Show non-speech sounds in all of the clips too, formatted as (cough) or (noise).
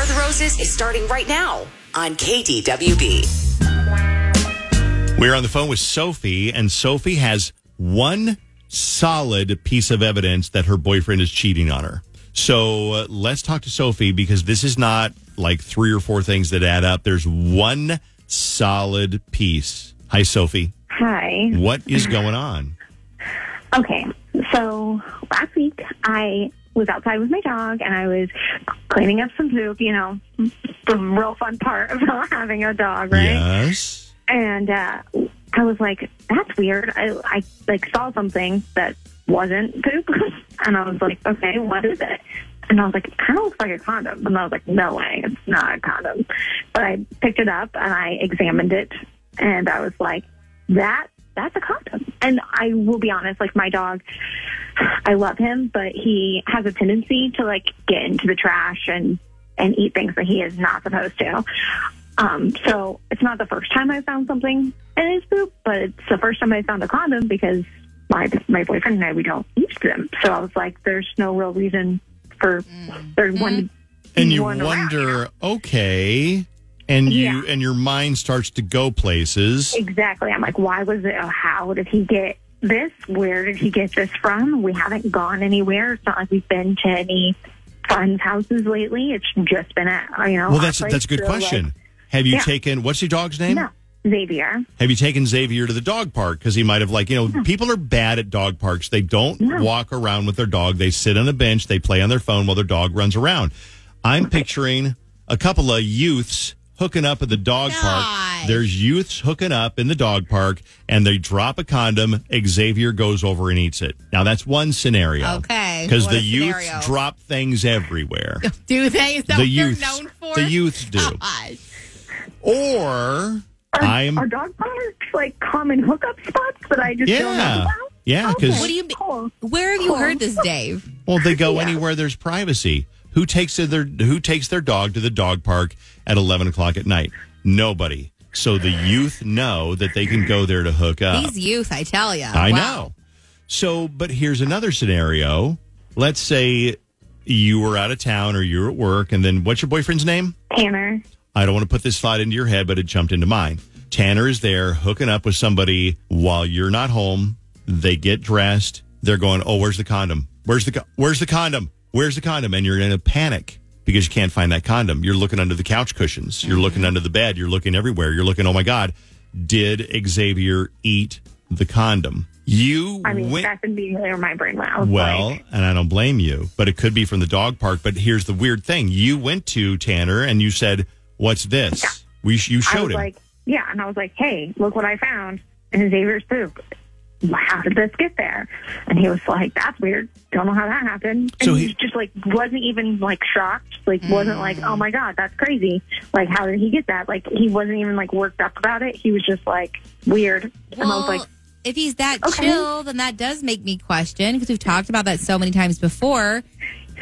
War of the Roses is starting right now on KDWB. We're on the phone with Sophie, and Sophie has one solid piece of evidence that her boyfriend is cheating on her. So uh, let's talk to Sophie because this is not like three or four things that add up. There's one solid piece. Hi, Sophie. Hi. What is going on? Okay. So last week I was outside with my dog and I was cleaning up some poop, you know, the real fun part of (laughs) having a dog, right? Yes. And uh, I was like, that's weird. I, I like saw something that wasn't poop. (laughs) and I was like, okay, what is it? And I was like, it kind of looks like a condom. And I was like, no way, it's not a condom. But I picked it up and I examined it and I was like, that that's a condom. And I will be honest, like my dog, I love him, but he has a tendency to like get into the trash and and eat things that he is not supposed to. Um, so it's not the first time I found something in his poop, but it's the first time I found a condom because my my boyfriend and I we don't use them. So I was like, there's no real reason for there's one. And you one around, wonder, okay, and you Yeah. and your mind starts to go places. Exactly. I'm like, why was it? Oh, how did he get this? Where did he get this from? We haven't gone anywhere. It's not like we've been to any friends' houses lately. It's just been at uh, you know. Well, that's that's a good So, question. like, Have you Yeah. taken what's your dog's name? no, Xavier. Have you taken Xavier to the dog park? Because he might have, like, you know, people are bad at dog parks. They don't No. walk around with their dog. They sit on a bench, they play on their phone while their dog runs around. I'm picturing a couple of youths hooking up at the dog park. There's youths hooking up in the dog park, and they drop a condom. Xavier goes over and eats it. Now, that's one scenario. Okay. Because the youths scenario. drop things everywhere. (laughs) Do they? Is that the what youths. they're known for? The youths do. Gosh. Or Are, I'm. are dog parks like common hookup spots that I just don't know Yeah. about? Yeah, 'cause- Okay, What do you mean? cool. Where have you Cool. heard this, Dave? Well, they go (laughs) Yeah. anywhere there's privacy. Who takes their Who takes their dog to the dog park at eleven o'clock at night? Nobody. So the youth know that they can go there to hook up. These youth, I tell you. I know. So, but here's another scenario. Let's say you were out of town or you're at work, and then what's your boyfriend's name? Tanner. I don't want to put this thought into your head, but it jumped into mine. Tanner is there hooking up with somebody while you're not home. They get dressed. They're going, "Oh, where's the condom? Where's the co- where's the condom? Where's the condom?" And you're in a panic because you can't find that condom. You're looking under the couch cushions. You're mm-hmm. looking under the bed. You're looking everywhere. You're looking, "Oh my god, did Xavier eat the condom?" You I mean, went that's immediately where my brain went. Well, like, and I don't blame you, but it could be from the dog park. But here's the weird thing: you went to Tanner and you said, "What's this?" Yeah. We you I showed was him. like, yeah, and I was like, hey, look what I found in Xavier's poop. How did this get there? And he was like, that's weird. Don't know how that happened. And So he, he- just like wasn't even like shocked. Like wasn't like, mm. oh my god, that's crazy. Like how did he get that? Like he wasn't even like worked up about it. He was just like weird. and I was like, if he's that Okay. chill, then that does make me question because we've talked about that so many times before.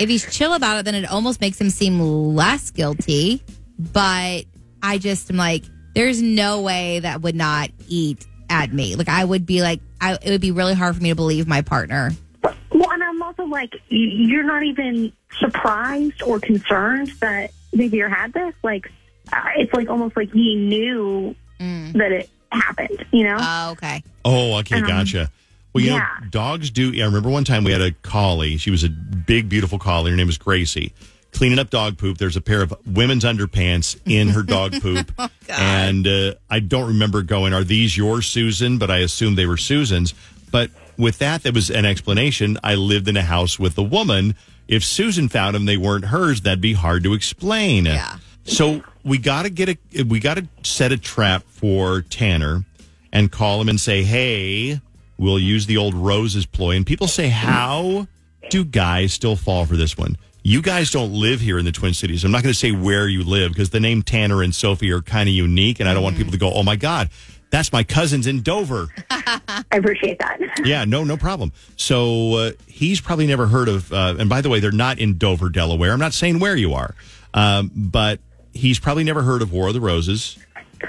If he's chill about it, then it almost makes him seem less guilty. But I just am like, there's no way that would not eat at me. Like I would be like, I, it would be really hard for me to believe my partner. well, and I'm also like, you're not even surprised or concerned that Xavier had this. Like uh, it's like almost like he knew Mm. that it happened. You know? Oh, okay. oh, okay, um, gotcha. Well, you yeah. know, dogs do. Yeah, I remember one time we had a collie. She was a big, beautiful collie. Her name was Gracie. Cleaning up dog poop. There's a pair of women's underpants in her dog (laughs) poop, and uh, I don't remember going. Are these yours, Susan? But I assumed they were Susan's. But with that, there was an explanation. I lived in a house with a woman. If Susan found them, they weren't hers. That'd be hard to explain. Yeah. So we got to get a we got to set a trap for Tanner and call him and say, "Hey, we'll use the old roses ploy." And people say, "How do guys still fall for this one?" You guys don't live here in the Twin Cities. I'm not going to say where you live because the name Tanner and Sophie are kind of unique, and I don't want people to go, "Oh my God, that's my cousins in Dover." (laughs) I appreciate that. (laughs) Yeah, no, no problem. So uh, he's probably never heard of. Uh, and by the way, they're not in Dover, Delaware. I'm not saying where you are, um, but he's probably never heard of War of the Roses.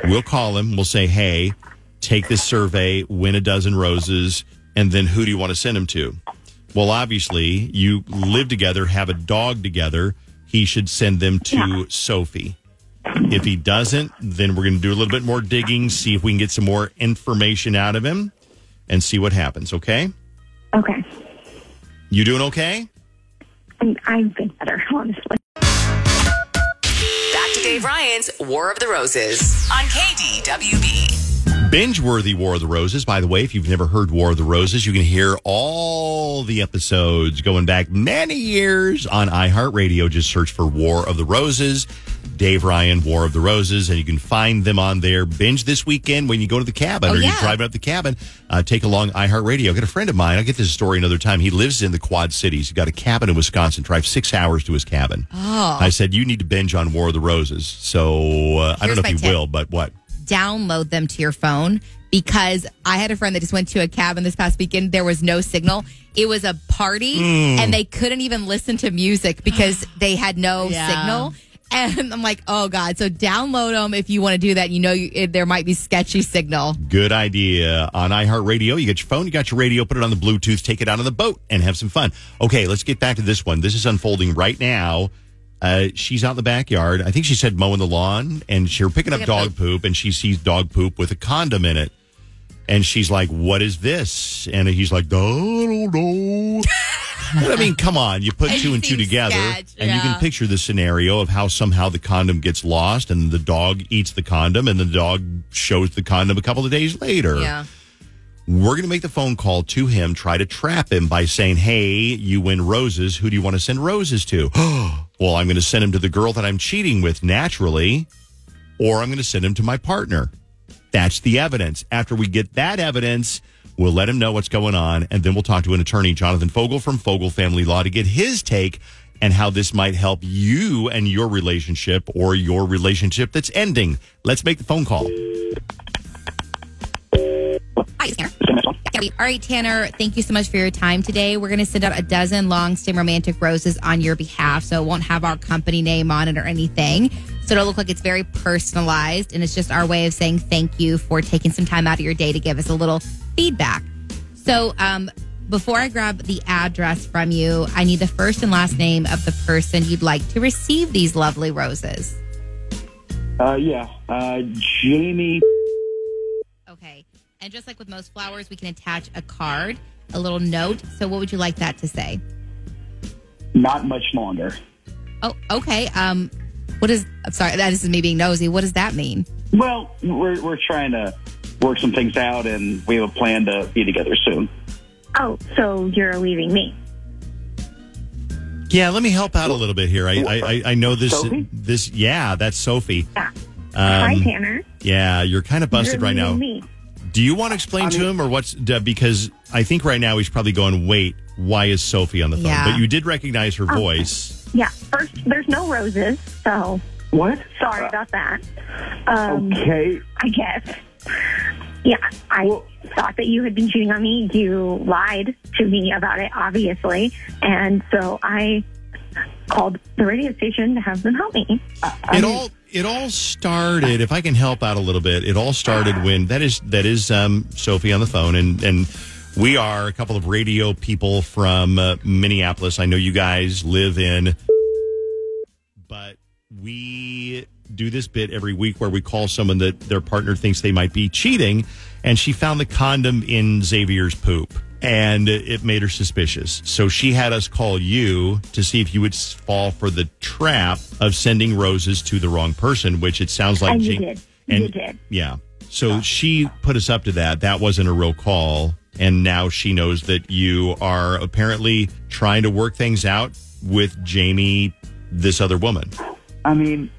We'll call him. We'll say, "Hey, take this survey, win a dozen roses, and then who do you want to send him to?" Well, obviously, you live together, have a dog together. he should send them to Yeah. Sophie. If he doesn't, then we're going to do a little bit more digging, see if we can get some more information out of him, and see what happens. Okay? Okay. You doing okay? I've been better, (laughs) honestly. Back to Dave Ryan's War of the Roses on KDWB. Binge worthy War of the Roses. By the way, if you've never heard War of the Roses, you can hear all the episodes going back many years on iHeartRadio. Just search for War of the Roses, Dave Ryan, War of the Roses, and you can find them on there. Binge this weekend when you go to the cabin Oh, or you're driving up the cabin. Uh, take along iHeartRadio. I got a friend of mine. I'll get this story another time. He lives in the Quad Cities. He's got a cabin in Wisconsin. Drive six hours to his cabin. Oh. I said, you need to binge on War of the Roses. So uh, I don't know if you tip. will, but what? Download them to your phone because I had a friend that just went to a cabin this past weekend. There was no signal. It was a party Mm. and they couldn't even listen to music because (gasps) they had no Yeah. signal. And I'm like, oh God. So download them if you want to do that. You know, you, it, there might be sketchy signal. Good idea. On iHeartRadio, you got your phone, you got your radio, put it on the Bluetooth, take it out on the boat, and have some fun. Okay, let's get back to this one. This is unfolding right now. Uh, she's out in the backyard. I think she said mowing the lawn, and she's picking up Picking up dog poop, and she sees dog poop with a condom in it. And she's like, "What is this?" And he's like, "I don't know." But I mean, come on. You put two and two together, sketch, and you can picture the scenario of how somehow the condom gets lost, and the dog eats the condom, and the dog shows the condom a couple of days later. Yeah. We're going to make the phone call to him, try to trap him by saying, Hey, you win roses. Who do you want to send roses to? (gasps) well, I'm going to send him to the girl that I'm cheating with naturally, or I'm going to send him to my partner. That's the evidence. After we get that evidence, we'll let him know what's going on, and then we'll talk to an attorney, Jonathan Fogel from Fogel Family Law, to get his take and how this might help you and your relationship or your relationship that's ending. Let's make the phone call. Tanner. Yeah, All right, Tanner, thank you so much for your time today. We're going to send out a dozen long stem romantic roses on your behalf, so it won't have our company name on it or anything. So it'll look like it's very personalized, and it's just our way of saying thank you for taking some time out of your day to give us a little feedback. So, um, before I grab the address from you, I need the first and last name of the person you'd like to receive these lovely roses. Uh, yeah. Uh, Jamie. Okay. And just like with most flowers, we can attach a card, a little note. So, what would you like that to say? Not much longer. Oh, okay. Um, what is? I'm sorry, that is me being nosy. What does that mean? Well, we're we're trying to work some things out, and we have a plan to be together soon. Oh, so you're leaving me? Yeah, let me help out a little bit here. I I, I, I know this Sophie? this yeah, that's Sophie. Yeah. Hi, Um, Tanner. yeah, you're kind of busted you're right now. Me. Do you want to explain to him or what's d- because I think right now he's probably going, "Wait, why is Sophie on the phone?" Yeah. But you did recognize her voice. Yeah. First, there's no roses, so What? sorry about that. Um, Okay. I guess. Yeah, I Well- thought that you had been cheating on me. You lied to me about it, obviously, and so I called the radio station to have them help me. it all it all started. If I can help out a little bit, it all started when that is that is um, Sophie on the phone, and and we are a couple of radio people from uh, Minneapolis. I know you guys live in, but we do this bit every week where we call someone that their partner thinks they might be cheating, and she found the condom in Xavier's poop. And it made her suspicious. So she had us call you to see if you would fall for the trap of sending roses to the wrong person, which it sounds like And you did. and- You did. Yeah. So she put us up to that. That wasn't a real call. And now she knows that you are apparently trying to work things out with Jamie, this other woman. I mean,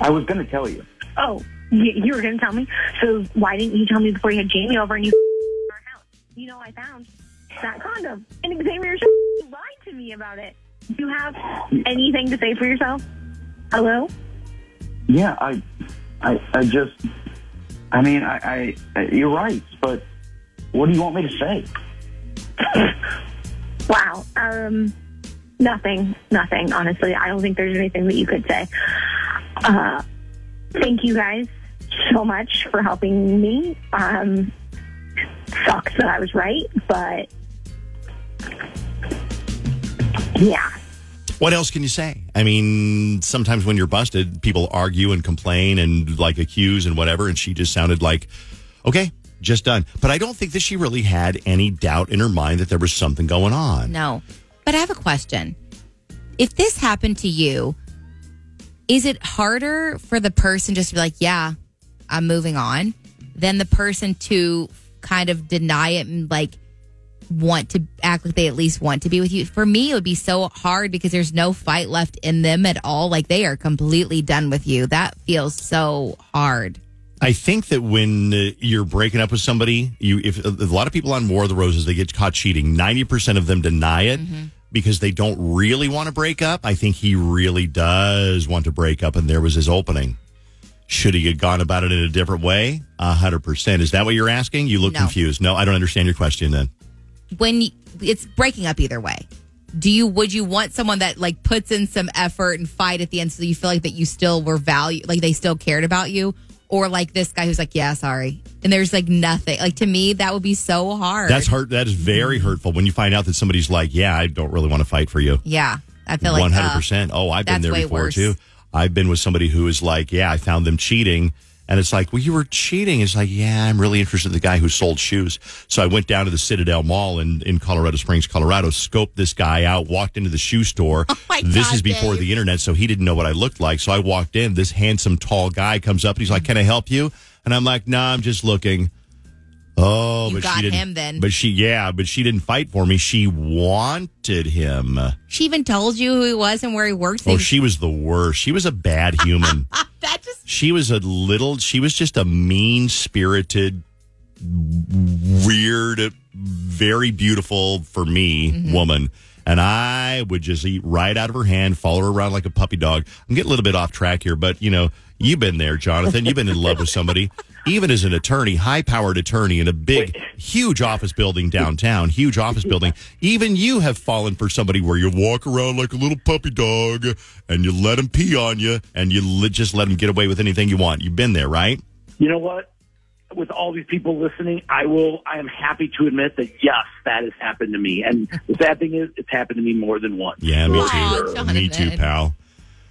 I was going to tell you. Oh, you, you were going to tell me? So why didn't you tell me before you had Jamie over and you our house? You know, I found that condom. And Xavier lied to me about it. Do you have anything to say for yourself? Hello? Yeah, I, I, I just. I mean, I, I, you're right, but what do you want me to say? (coughs) Wow. Um, nothing. Nothing. Honestly, I don't think there's anything that you could say. Uh, thank you guys so much for helping me. Um, sucks that I was right, but yeah. What else can you say? I mean, sometimes when you're busted, people argue and complain and like accuse and whatever. And she just sounded like, okay, just done. But I don't think that she really had any doubt in her mind that there was something going on. No. But I have a question. If this happened to you, is it harder for the person just to be like, yeah, I'm moving on, than the person to kind of deny it and like want to act like they at least want to be with you? For me, it would be so hard because there's no fight left in them at all. Like they are completely done with you. That feels so hard. I think that when uh, you're breaking up with somebody, you if a lot of people on War of the Roses they get caught cheating, ninety percent of them deny it because they don't really want to break up. I think he really does want to break up, and there was his opening. Should he have gone about it in a different way? A hundred percent. Is that what you're asking? You look No. confused. No, I don't understand your question. Then when y- it's breaking up either way do you would you want someone that like puts in some effort and fight at the end so you feel like that you still were valued like they still cared about you or like this guy who's like yeah sorry and there's like nothing like to me that would be so hard that's hurt. That is very hurtful when you find out that somebody's like, "Yeah, I don't really want to fight for you." yeah i feel like One hundred uh, percent. Oh, I've been there before worse. too. I've been with somebody who is like, yeah, I found them cheating. And it's like, well, you were cheating. It's like, yeah, I'm really interested in the guy who sold shoes. So I went down to the Citadel Mall in, in Colorado Springs, Colorado, scoped this guy out, walked into the shoe store. (laughs) Oh this God, is before Dave. the internet, so he didn't know what I looked like. So I walked in. This handsome, tall guy comes up and he's like, can I help you? And I'm like, nah, I'm just looking. Oh, You but got she didn't. him then. But she, yeah, but she didn't fight for me. She wanted him. she even told you who he was and where he worked. Oh, she was the worst. She was a bad human. (laughs) that just she was a little, she was just a mean spirited, weird, very beautiful for me mm-hmm. woman. And I would just eat right out of her hand, follow her around like a puppy dog. I'm getting a little bit off track here, but you know, you've been there, Jonathan. You've been in love with somebody, even as an attorney, high powered attorney in a big, huge office building downtown, huge office building. Even you have fallen for somebody where you walk around like a little puppy dog and you let him pee on you and you li- just let him get away with anything you want. You've been there, right? You know what? With all these people listening, I will. I am happy to admit that yes, that has happened to me. And the sad thing is, it's happened to me more than once. Yeah, me Aw, too. Me too, pal.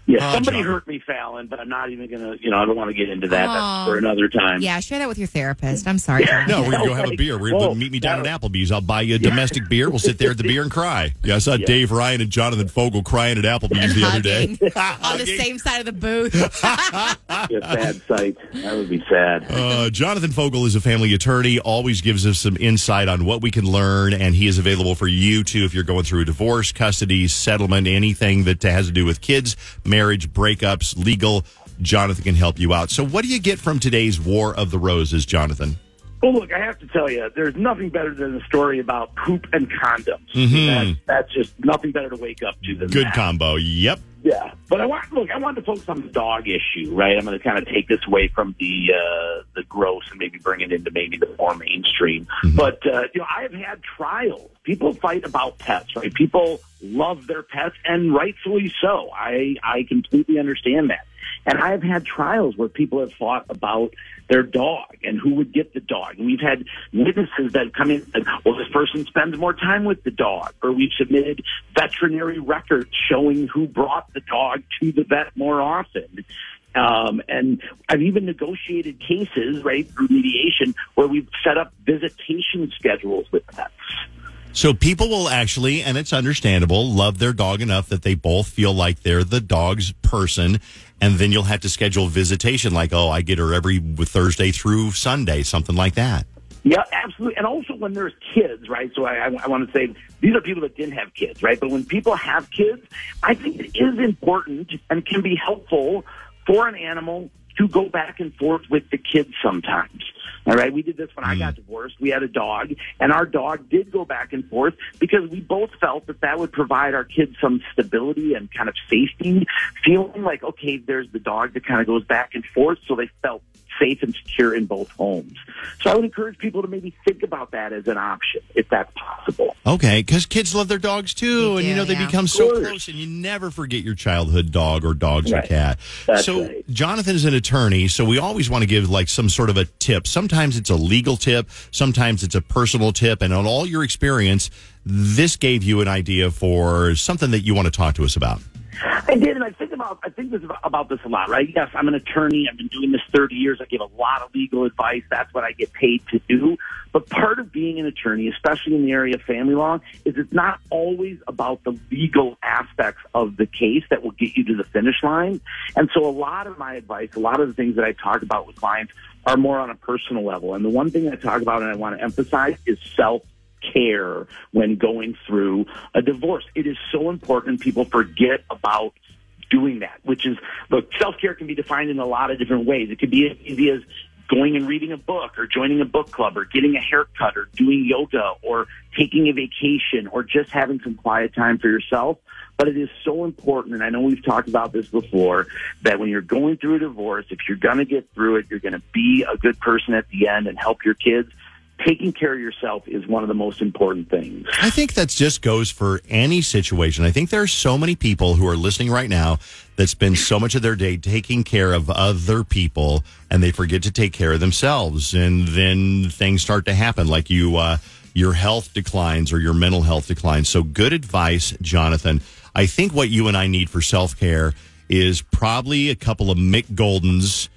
Yeah, Oh, somebody John. hurt me, Falen, but I'm not even gonna. You know, I don't want to get into that. Aw. That's for another time. yeah share that with your therapist i'm sorry John. No, we're gonna go (laughs) have a beer. We're gonna meet me down at Applebee's. I'll buy you a domestic beer. We'll sit there at the beer and cry. Yeah, I saw Dave Ryan and Jonathan Fogel crying at Applebee's the other day. (laughs) On the same side of the booth (laughs) Be a sad sight. That would be sad. Uh, Jonathan Fogel is a family attorney, always gives us some insight on what we can learn, and he is available for you too if you're going through a divorce, custody, settlement, anything that has to do with kids, marriage, breakups, legal. Jonathan can help you out. So, what do you get from today's War of the Roses, Jonathan? Well, look, I have to tell you, there's nothing better than a story about poop and condoms. Mhm. That's, that's just nothing better to wake up to than Good that. combo. Yep. Yeah, but I want look. I want to focus on the dog issue, right? I'm going to kind of take this away from the uh, the gross and maybe bring it into maybe the more mainstream. But uh, you know, I have had trials. People fight about pets, right? People love their pets, and rightfully so. I I completely understand that. And I've had trials where people have fought about their dog and who would get the dog. And we've had witnesses that come in and, well, this person spends more time with the dog. Or we've submitted veterinary records showing who brought the dog to the vet more often. Um, and I've even negotiated cases, right, through mediation where we've set up visitation schedules with pets. So people will actually, and it's understandable, love their dog enough that they both feel like they're the dog's person. And then you'll have to schedule visitation, like, oh, I get her every Thursday through Sunday, something like that. Yeah, absolutely. And also when there's kids, right? So I, I, want to say these are people that didn't have kids, right? But when people have kids, I think it is important and can be helpful for an animal to go back and forth with the kids sometimes. All right. We did this when I got mm. divorced. We had a dog and our dog did go back and forth because we both felt that that would provide our kids some stability and kind of safety, feeling like, okay, there's the dog that kind of goes back and forth. So they felt safe and secure in both homes. So I would encourage people to maybe think about that as an option if that's possible. Okay, because kids love their dogs too, They and you do, know they yeah. become so close, and you never forget your childhood dog or dogs or cat. That's so right. Jonathan is an attorney, so we always want to give like some sort of a tip. Sometimes it's a legal tip, sometimes it's a personal tip, and on all your experience, this gave you an idea for something that you want to talk to us about. I did, and I think about I think this about, this a lot, right? Yes, I'm an attorney. I've been doing this 30 years. I give a lot of legal advice. That's what I get paid to do. But part of being an attorney, especially in the area of family law, is it's not always about the legal aspects of the case that will get you to the finish line. And so, a lot of my advice, a lot of the things that I talk about with clients, are more on a personal level. And the one thing I talk about and I want to emphasize is self care when going through a divorce. It is so important. People forget about doing that, which is, look, self-care can be defined in a lot of different ways. It could be as easy as going and reading a book or joining a book club or getting a haircut or doing yoga or taking a vacation or just having some quiet time for yourself. But it is so important, and I know we've talked about this before, that when you're going through a divorce, if you're going to get through it, you're going to be a good person at the end and help your kids. Taking care of yourself is one of the most important things. I think that just goes for any situation. I think there are so many people who are listening right now that spend so much of their day taking care of other people and they forget to take care of themselves. And then things start to happen like you, uh, your health declines or your mental health declines. So good advice, Jonathan. I think what you and I need for self care is probably a couple of Mich Goldens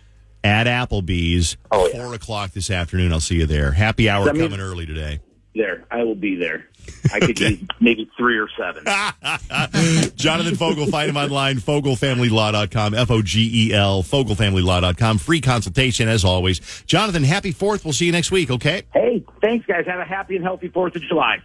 at Applebee's, Oh, yeah. four o'clock this afternoon. I'll see you there. Happy hour coming early today. There, I will be there. I could use maybe three or seven. (laughs) Jonathan Fogel, find him online, fogelfamilylaw.com, F O G E L, fogelfamilylaw.com. Free consultation as always. Jonathan, happy 4th. We'll see you next week, okay? Hey, thanks, guys. Have a happy and healthy 4th of July.